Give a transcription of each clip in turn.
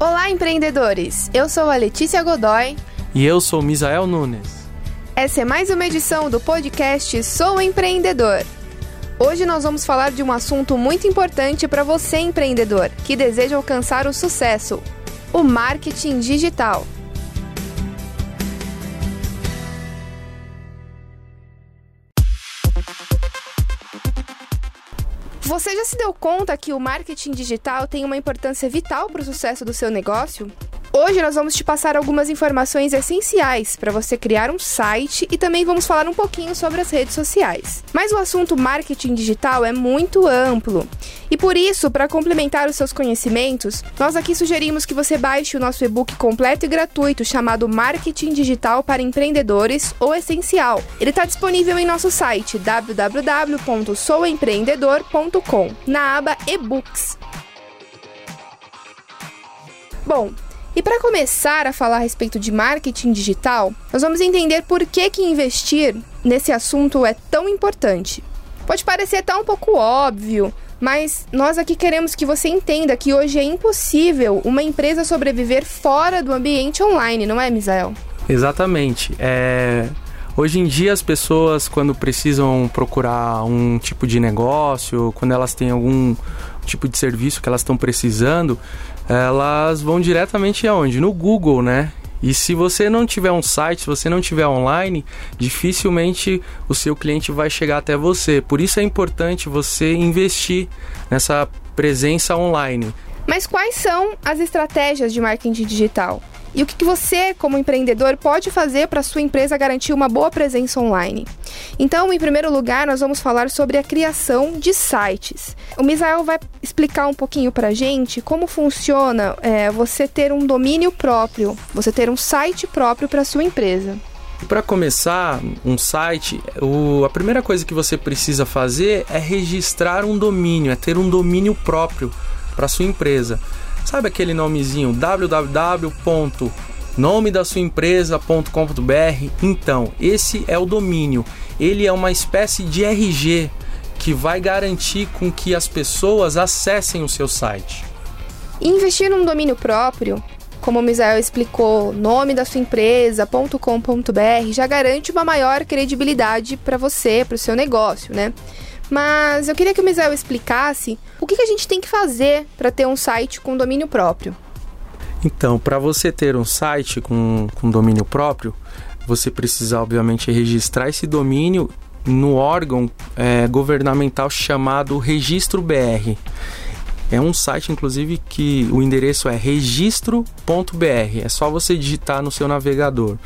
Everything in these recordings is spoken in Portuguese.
Olá, empreendedores! Eu sou a Letícia Godoy. E eu sou o Misael Nunes. Essa é mais uma edição do podcast Sou Empreendedor. Hoje nós vamos falar de um assunto muito importante para você, empreendedor, que deseja alcançar o sucesso: o marketing digital. Você já se deu conta que o marketing digital tem uma importância vital para o sucesso do seu negócio? Hoje nós vamos te passar algumas informações essenciais para você criar um site e também vamos falar um pouquinho sobre as redes sociais. Mas o assunto marketing digital é muito amplo e por isso, para complementar os seus conhecimentos, nós aqui sugerimos que você baixe o nosso e-book completo e gratuito chamado Marketing Digital para Empreendedores ou Essencial. Ele está disponível em nosso site www.souempreendedor.com na aba e-books. Bom, e para começar a falar a respeito de marketing digital, nós vamos entender por que, que investir nesse assunto é tão importante. Pode parecer até um pouco óbvio, mas nós aqui queremos que você entenda que hoje é impossível uma empresa sobreviver fora do ambiente online, não é, Misael? Exatamente. É... Hoje em dia as pessoas quando precisam procurar um tipo de negócio, quando elas têm algum tipo de serviço que elas estão precisando, elas vão diretamente aonde? No Google, né? E se você não tiver um site, se você não tiver online, dificilmente o seu cliente vai chegar até você. Por isso é importante você investir nessa presença online. Mas quais são as estratégias de marketing digital? E o que você, como empreendedor, pode fazer para sua empresa garantir uma boa presença online? Então, em primeiro lugar, nós vamos falar sobre a criação de sites. O Misael vai explicar um pouquinho para a gente como funciona é, você ter um domínio próprio, você ter um site próprio para sua empresa. Para começar um site, o, a primeira coisa que você precisa fazer é registrar um domínio, é ter um domínio próprio para sua empresa. Sabe aquele nomezinho www.nomedasuaempresa.com.br? Então, esse é o domínio. Ele é uma espécie de RG que vai garantir com que as pessoas acessem o seu site. Investir num domínio próprio, como o Misael explicou, nome da sua empresa.com.br já garante uma maior credibilidade para você, para o seu negócio, né? Mas eu queria que o Misael explicasse o que, que a gente tem que fazer para ter um site com domínio próprio. Então, para você ter um site com, com domínio próprio, você precisa, obviamente, registrar esse domínio no órgão é, governamental chamado Registro BR. É um site, inclusive, que o endereço é registro.br. É só você digitar no seu navegador.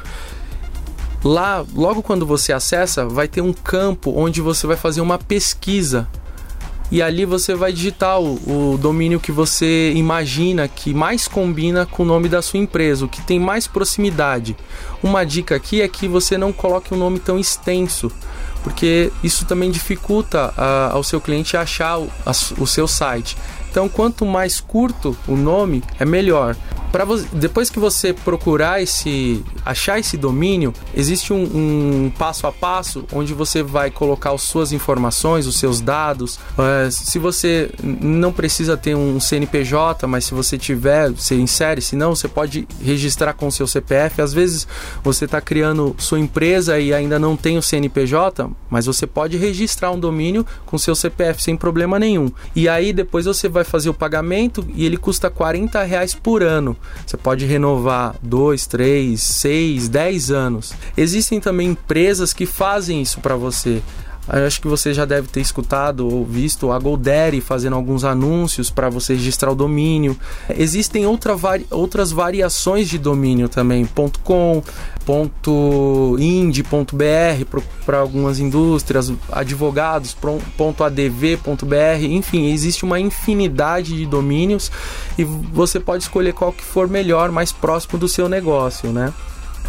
Lá, logo quando você acessa, vai ter um campo onde você vai fazer uma pesquisa. E ali você vai digitar o, o domínio que você imagina que mais combina com o nome da sua empresa, o que tem mais proximidade. Uma dica aqui é que você não coloque um nome tão extenso, porque isso também dificulta a, ao seu cliente achar o, a, o seu site. Então, quanto mais curto o nome, é melhor para depois que você procurar esse achar esse domínio existe um, um, passo a passo onde você vai colocar as suas informações os seus dados. Uh, se você não precisa ter um CNPJ mas se você tiver você insere. Se não você pode registrar com seu CPF às vezes você está criando sua empresa e ainda não tem o CNPJ mas você pode registrar um domínio com seu CPF sem problema nenhum. E aí depois você vai fazer o pagamento e ele custa 40 reais por ano você pode renovar 2, 3, 6, 10 anos. Existem também empresas que fazem isso para você. Acho que você já deve ter escutado ou visto a GoDaddy fazendo alguns anúncios para você registrar o domínio. Existem outra vari outras variações de domínio também, .com, .ind.br para algumas indústrias, advogados, .adv.br, enfim, existe uma infinidade de domínios e você pode escolher qual que for melhor, mais próximo do seu negócio, né?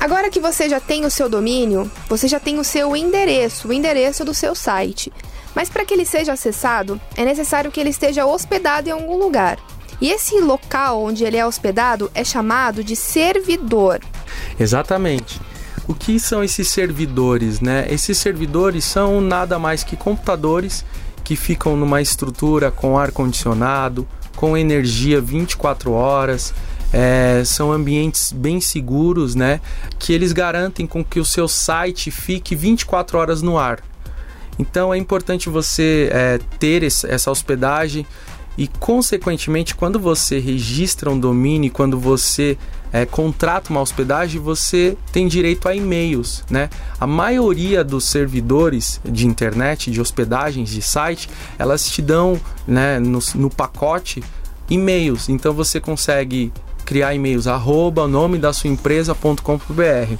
Agora que você já tem o seu domínio, você já tem o seu endereço, o endereço do seu site. Mas para que ele seja acessado, é necessário que ele esteja hospedado em algum lugar. E esse local onde ele é hospedado é chamado de servidor. Exatamente. O que são esses servidores, né? Esses servidores são nada mais que computadores que ficam numa estrutura com ar condicionado, com energia 24 horas, é, são ambientes bem seguros, né? Que eles garantem com que o seu site fique 24 horas no ar. Então é importante você é, ter essa hospedagem e, consequentemente, quando você registra um domínio, quando você é, contrata uma hospedagem, você tem direito a e-mails, né? A maioria dos servidores de internet, de hospedagens, de site, elas te dão, né, no, no pacote e-mails. Então você consegue criar e-mails arroba nome da sua empresa.com.br.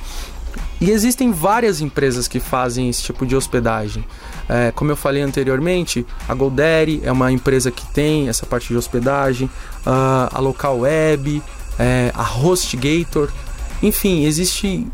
E existem várias empresas que fazem esse tipo de hospedagem. É, como eu falei anteriormente, a Goldaddy é uma empresa que tem essa parte de hospedagem, uh, a Local Web, é, a HostGator. Enfim, existe,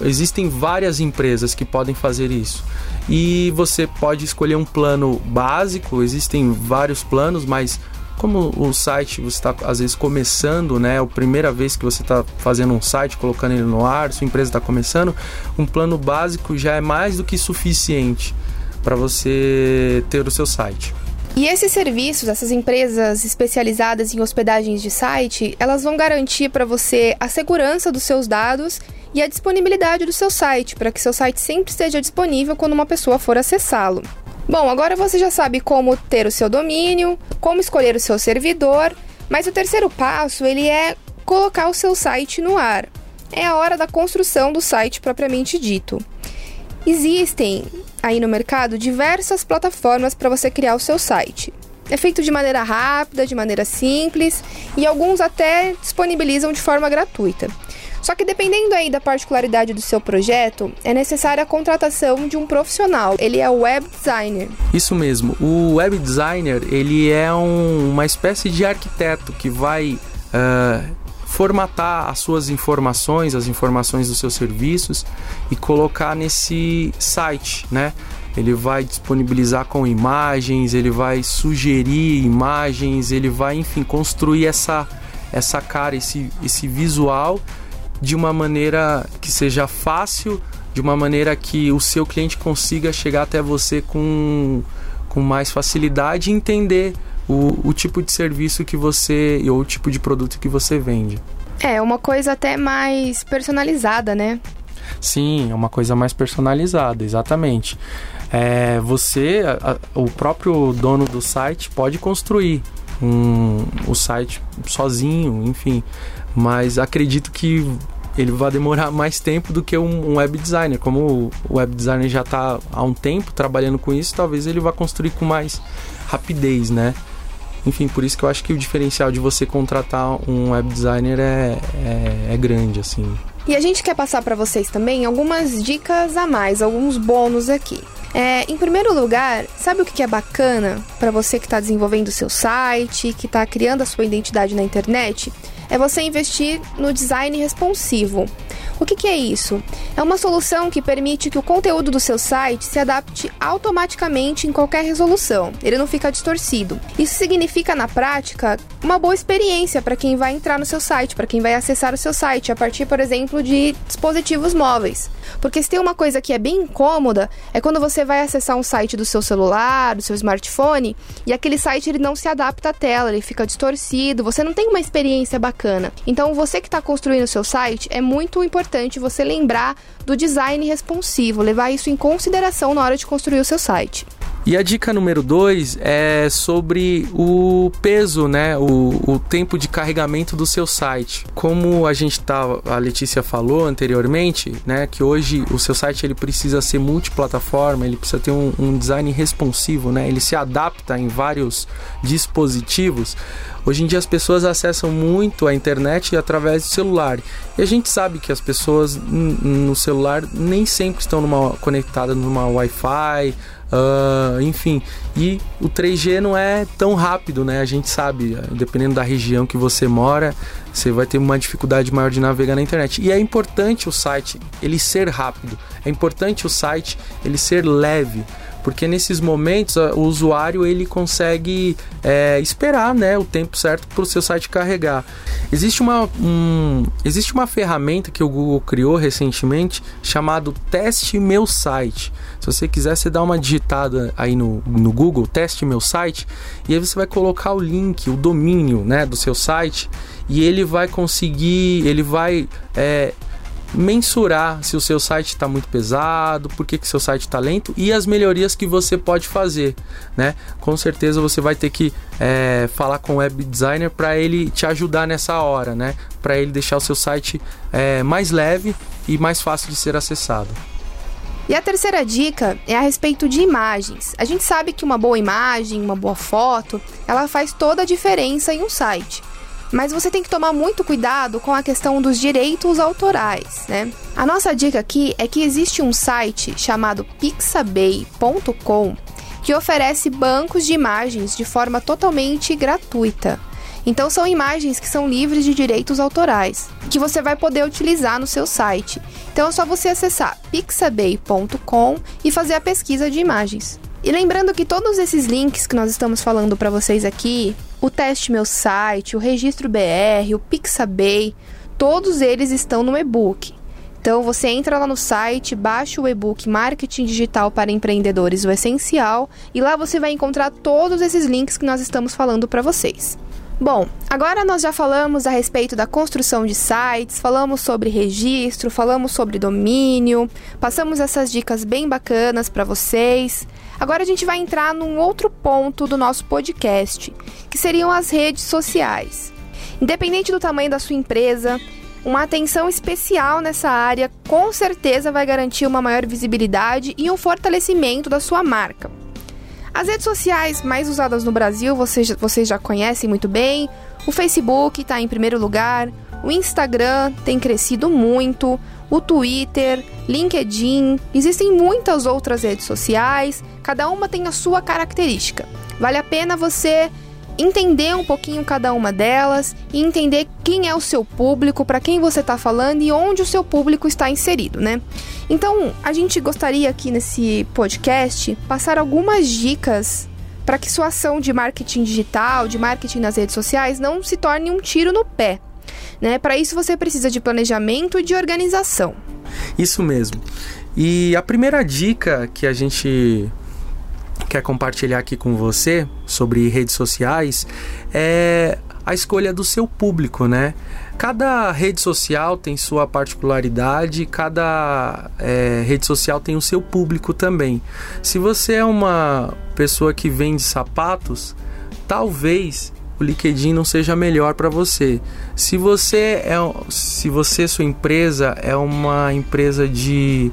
existem várias empresas que podem fazer isso. E você pode escolher um plano básico, existem vários planos, mas como o site você está às vezes começando, né? É a primeira vez que você está fazendo um site, colocando ele no ar, sua empresa está começando, um plano básico já é mais do que suficiente para você ter o seu site. E esses serviços, essas empresas especializadas em hospedagens de site, elas vão garantir para você a segurança dos seus dados e a disponibilidade do seu site, para que seu site sempre esteja disponível quando uma pessoa for acessá-lo. Bom, agora você já sabe como ter o seu domínio, como escolher o seu servidor, mas o terceiro passo ele é colocar o seu site no ar. É a hora da construção do site propriamente dito. Existem aí no mercado diversas plataformas para você criar o seu site. É feito de maneira rápida, de maneira simples e alguns até disponibilizam de forma gratuita. Só que dependendo aí da particularidade do seu projeto, é necessária a contratação de um profissional. Ele é web designer. Isso mesmo. O web designer ele é um, uma espécie de arquiteto que vai uh, formatar as suas informações, as informações dos seus serviços e colocar nesse site, né? Ele vai disponibilizar com imagens, ele vai sugerir imagens, ele vai, enfim, construir essa essa cara, esse, esse visual de uma maneira que seja fácil, de uma maneira que o seu cliente consiga chegar até você com, com mais facilidade e entender o, o tipo de serviço que você ou o tipo de produto que você vende. É, uma coisa até mais personalizada, né? Sim, é uma coisa mais personalizada, exatamente. É, você, a, o próprio dono do site, pode construir um, o site sozinho, enfim. Mas acredito que ele vai demorar mais tempo do que um, web designer. Como o web designer já está há um tempo trabalhando com isso, talvez ele vá construir com mais rapidez, né? Enfim, por isso que eu acho que o diferencial de você contratar um web designer é, é, é grande, assim. E a gente quer passar para vocês também algumas dicas a mais, alguns bônus aqui. É, em primeiro lugar, sabe o que é bacana para você que está desenvolvendo o seu site, que está criando a sua identidade na internet? É você investir no design responsivo. O que, que, é isso? É uma solução que permite que o conteúdo do seu site se adapte automaticamente em qualquer resolução, ele não fica distorcido. Isso significa, na prática, uma boa experiência para quem vai entrar no seu site, para quem vai acessar o seu site, a partir, por exemplo, de dispositivos móveis. Porque se tem uma coisa que é bem incômoda, é quando você vai acessar um site do seu celular, do seu smartphone, e aquele site ele não se adapta à tela, ele fica distorcido, você não tem uma experiência bacana. Então, você que está construindo o seu site, é muito importante importante você lembrar do design responsivo, levar isso em consideração na hora de construir o seu site. E a dica número dois é sobre o peso, né? O, o tempo de carregamento do seu site. Como a gente tá, a Letícia falou anteriormente, né? Que hoje o seu site ele precisa ser multiplataforma, ele precisa ter um, um design responsivo, né? Ele se adapta em vários dispositivos. Hoje em dia as pessoas acessam muito a internet através do celular. E a gente sabe que as pessoas no celular nem sempre estão numa, conectadas numa Wi-Fi, Uh, enfim, e o 3G não é tão rápido, né? A gente sabe, dependendo da região que você mora, você vai ter uma dificuldade maior de navegar na internet. E é importante o site ele ser rápido, é importante o site ele ser leve, porque nesses momentos o usuário ele consegue é, esperar né, o tempo certo para o seu site carregar. Existe uma, um, existe uma ferramenta que o Google criou recentemente chamado Teste Meu Site. Se você quiser, você dá uma digitada aí no, no Google, Teste Meu Site, e aí você vai colocar o link, o domínio né, do seu site, e ele vai conseguir, ele vai é, mensurar se o seu site está muito pesado, por que, que seu site está lento e as melhorias que você pode fazer, né? Com certeza você vai ter que é, falar com o web designer para ele te ajudar nessa hora, né? Para ele deixar o seu site é, mais leve e mais fácil de ser acessado. E a terceira dica é a respeito de imagens. A gente sabe que uma boa imagem, uma boa foto, ela faz toda a diferença em um site. Mas você tem que tomar muito cuidado com a questão dos direitos autorais, né? A nossa dica aqui é que existe um site chamado pixabay.com que oferece bancos de imagens de forma totalmente gratuita. Então são imagens que são livres de direitos autorais, que você vai poder utilizar no seu site. Então é só você acessar pixabay.com e fazer a pesquisa de imagens. E lembrando que todos esses links que nós estamos falando para vocês aqui, o teste meu site, o registro BR, o Pixabay, todos eles estão no e-book. Então você entra lá no site, baixa o e-book Marketing Digital para Empreendedores, o essencial, e lá você vai encontrar todos esses links que nós estamos falando para vocês. Bom, agora nós já falamos a respeito da construção de sites, falamos sobre registro, falamos sobre domínio, passamos essas dicas bem bacanas para vocês. Agora a gente vai entrar num outro ponto do nosso podcast, que seriam as redes sociais. Independente do tamanho da sua empresa, uma atenção especial nessa área com certeza vai garantir uma maior visibilidade e um fortalecimento da sua marca. As redes sociais mais usadas no Brasil vocês, vocês já conhecem muito bem. O Facebook está em primeiro lugar, o Instagram tem crescido muito, o Twitter, LinkedIn, existem muitas outras redes sociais, cada uma tem a sua característica. Vale a pena você entender um pouquinho cada uma delas e entender quem é o seu público, para quem você está falando e onde o seu público está inserido, né? Então, a gente gostaria aqui nesse podcast passar algumas dicas para que sua ação de marketing digital, de marketing nas redes sociais, não se torne um tiro no pé. Né? Para isso você precisa de planejamento e de organização. Isso mesmo. E a primeira dica que a gente quer compartilhar aqui com você sobre redes sociais é a escolha do seu público, né? Cada rede social tem sua particularidade, cada é, rede social tem o seu público também. Se você é uma pessoa que vende sapatos, talvez o LinkedIn não seja melhor para você. Se você é, se você sua empresa é uma empresa de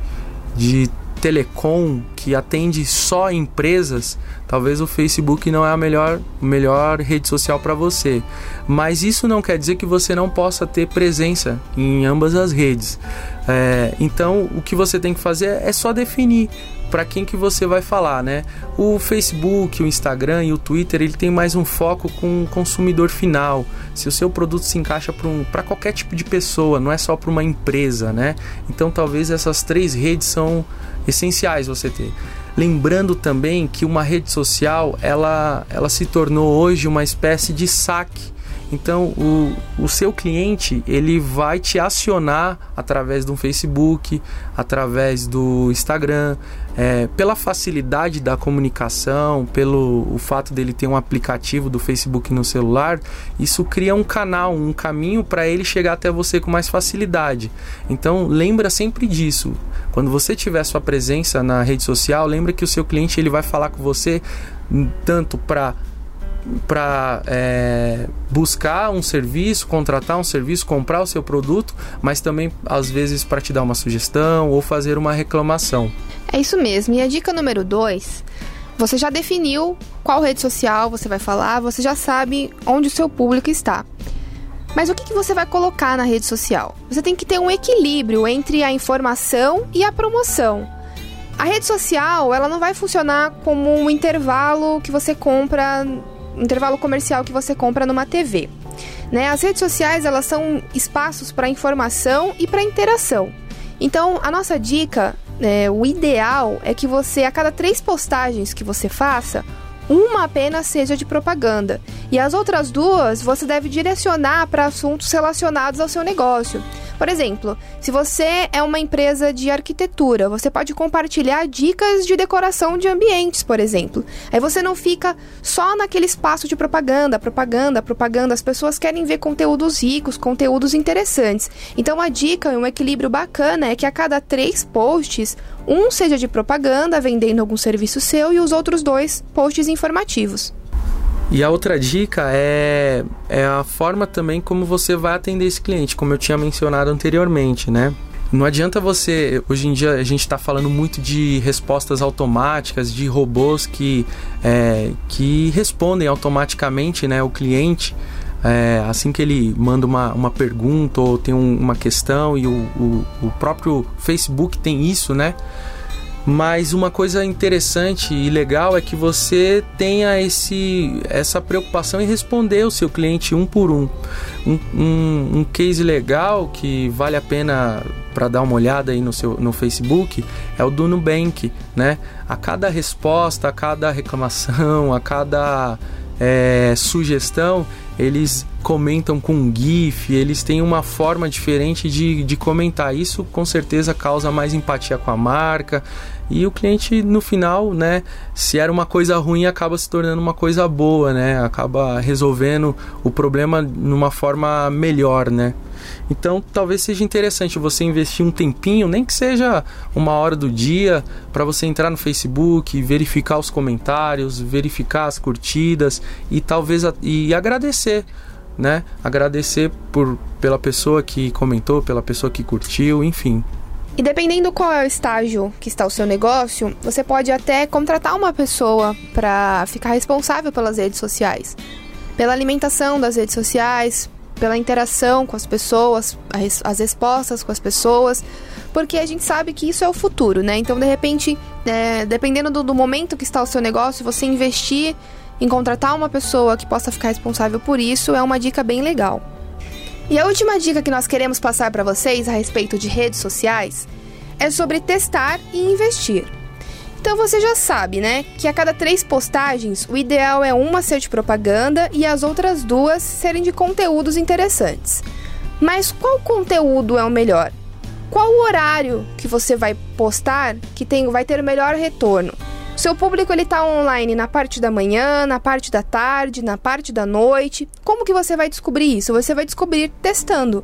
de telecom que atende só empresas, talvez o Facebook não é a melhor, melhor rede social para você. Mas isso não quer dizer que você não possa ter presença em ambas as redes. É, então, o que você tem que fazer é só definir para quem que você vai falar, né? O Facebook, o Instagram e o Twitter, ele tem mais um foco com o consumidor final. Se o seu produto se encaixa para um, qualquer tipo de pessoa, não é só para uma empresa, né? Então talvez essas três redes são essenciais você ter. Lembrando também que uma rede social, ela, ela se tornou hoje uma espécie de saque então, o, o seu cliente ele vai te acionar através do Facebook, através do Instagram, é, pela facilidade da comunicação, pelo o fato dele ter um aplicativo do Facebook no celular, isso cria um canal, um caminho para ele chegar até você com mais facilidade. Então, lembra sempre disso. Quando você tiver sua presença na rede social, lembra que o seu cliente ele vai falar com você tanto para para é, buscar um serviço, contratar um serviço, comprar o seu produto, mas também às vezes para te dar uma sugestão ou fazer uma reclamação. É isso mesmo. E a dica número dois, você já definiu qual rede social você vai falar, você já sabe onde o seu público está. Mas o que, que você vai colocar na rede social? Você tem que ter um equilíbrio entre a informação e a promoção. A rede social, ela não vai funcionar como um intervalo que você compra intervalo comercial que você compra numa TV. Né? As redes sociais elas são espaços para informação e para interação. Então, a nossa dica é, o ideal é que você, a cada três postagens que você faça, uma apenas seja de propaganda e as outras duas você deve direcionar para assuntos relacionados ao seu negócio. Por exemplo, se você é uma empresa de arquitetura, você pode compartilhar dicas de decoração de ambientes, por exemplo. Aí você não fica só naquele espaço de propaganda, propaganda, propaganda. As pessoas querem ver conteúdos ricos, conteúdos interessantes. Então a dica e um equilíbrio bacana é que a cada três posts, um seja de propaganda, vendendo algum serviço seu, e os outros dois posts informativos. E a outra dica é, é a forma também como você vai atender esse cliente, como eu tinha mencionado anteriormente, né? Não adianta você. Hoje em dia a gente está falando muito de respostas automáticas, de robôs que, é, que respondem automaticamente né, o cliente. É, assim que ele manda uma, uma pergunta ou tem um, uma questão, e o, o, o próprio Facebook tem isso, né? Mas uma coisa interessante e legal é que você tenha esse, essa preocupação em responder o seu cliente um por um. Um, um, um case legal que vale a pena para dar uma olhada aí no, seu, no Facebook é o do Nubank, né? A cada resposta, a cada reclamação, a cada é, sugestão, eles comentam com GIF, eles têm uma forma diferente de, de comentar. Isso com certeza causa mais empatia com a marca, e o cliente no final, né, se era uma coisa ruim, acaba se tornando uma coisa boa, né? Acaba resolvendo o problema numa forma melhor, né? Então, talvez seja interessante você investir um tempinho, nem que seja uma hora do dia, para você entrar no Facebook, verificar os comentários, verificar as curtidas e talvez e agradecer, né? Agradecer por pela pessoa que comentou, pela pessoa que curtiu, enfim. E dependendo qual é o estágio que está o seu negócio, você pode até contratar uma pessoa para ficar responsável pelas redes sociais, pela alimentação das redes sociais, pela interação com as pessoas, as respostas com as pessoas, porque a gente sabe que isso é o futuro, né? Então, de repente, é, dependendo do, do momento que está o seu negócio, você investir em contratar uma pessoa que possa ficar responsável por isso é uma dica bem legal. E a última dica que nós queremos passar para vocês a respeito de redes sociais é sobre testar e investir. Então você já sabe, né, que a cada três postagens o ideal é uma ser de propaganda e as outras duas serem de conteúdos interessantes. Mas qual conteúdo é o melhor? Qual o horário que você vai postar que tem, vai ter o melhor retorno? Seu público ele tá online na parte da manhã, na parte da tarde, na parte da noite. Como que você vai descobrir isso? Você vai descobrir testando.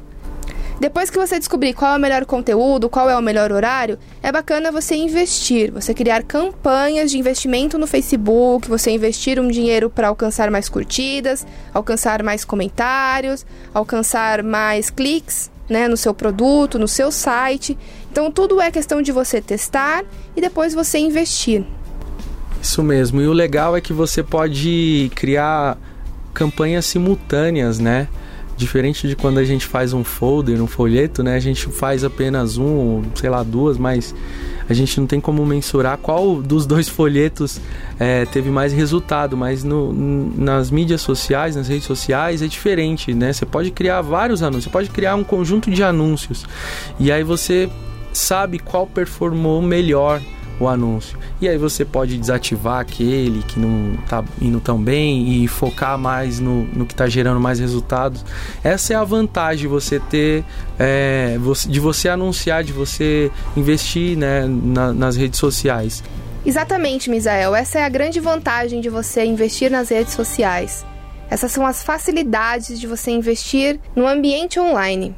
Depois que você descobrir qual é o melhor conteúdo, qual é o melhor horário, é bacana você investir, você criar campanhas de investimento no Facebook, você investir um dinheiro para alcançar mais curtidas, alcançar mais comentários, alcançar mais cliques né, no seu produto, no seu site. Então tudo é questão de você testar e depois você investir. Isso mesmo. E o legal é que você pode criar campanhas simultâneas, né? Diferente de quando a gente faz um folder, um folheto, né? A gente faz apenas um, sei lá, duas, mas a gente não tem como mensurar qual dos dois folhetos é, teve mais resultado, mas no, nas mídias sociais, nas redes sociais, é diferente, né? Você pode criar vários anúncios, você pode criar um conjunto de anúncios e aí você sabe qual performou melhor o anúncio. E aí você pode desativar aquele que não está indo tão bem e focar mais no, no que está gerando mais resultados. Essa é a vantagem de você ter, é, de você anunciar, de você investir né, na, nas redes sociais. Exatamente, Misael. Essa é a grande vantagem de você investir nas redes sociais. Essas são as facilidades de você investir no ambiente online.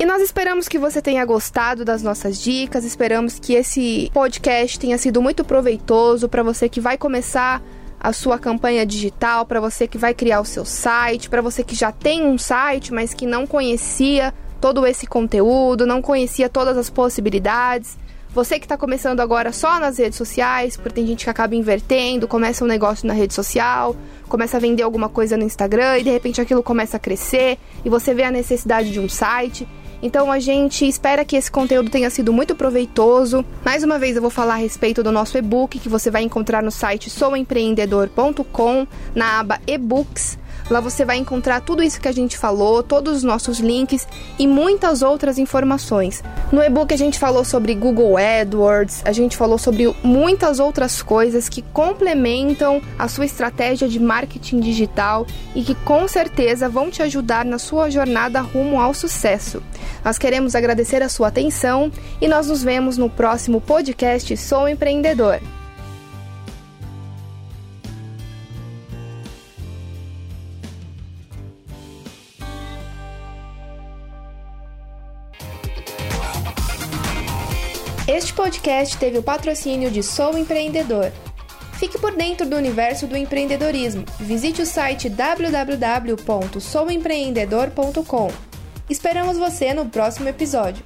E nós esperamos que você tenha gostado das nossas dicas, esperamos que esse podcast tenha sido muito proveitoso para você que vai começar a sua campanha digital, para você que vai criar o seu site, para você que já tem um site, mas que não conhecia todo esse conteúdo, não conhecia todas as possibilidades. Você que está começando agora só nas redes sociais, porque tem gente que acaba invertendo, começa um negócio na rede social, começa a vender alguma coisa no Instagram e de repente aquilo começa a crescer e você vê a necessidade de um site. Então a gente espera que esse conteúdo tenha sido muito proveitoso. Mais uma vez eu vou falar a respeito do nosso e-book que você vai encontrar no site souempreendedor.com na aba e-books. Lá você vai encontrar tudo isso que a gente falou, todos os nossos links e muitas outras informações. No e-book a gente falou sobre Google AdWords, a gente falou sobre muitas outras coisas que complementam a sua estratégia de marketing digital e que com certeza vão te ajudar na sua jornada rumo ao sucesso. Nós queremos agradecer a sua atenção e nós nos vemos no próximo podcast Sou Empreendedor. Podcast teve o patrocínio de Sou Empreendedor. Fique por dentro do universo do empreendedorismo. Visite o site www.souempreendedor.com. Esperamos você no próximo episódio.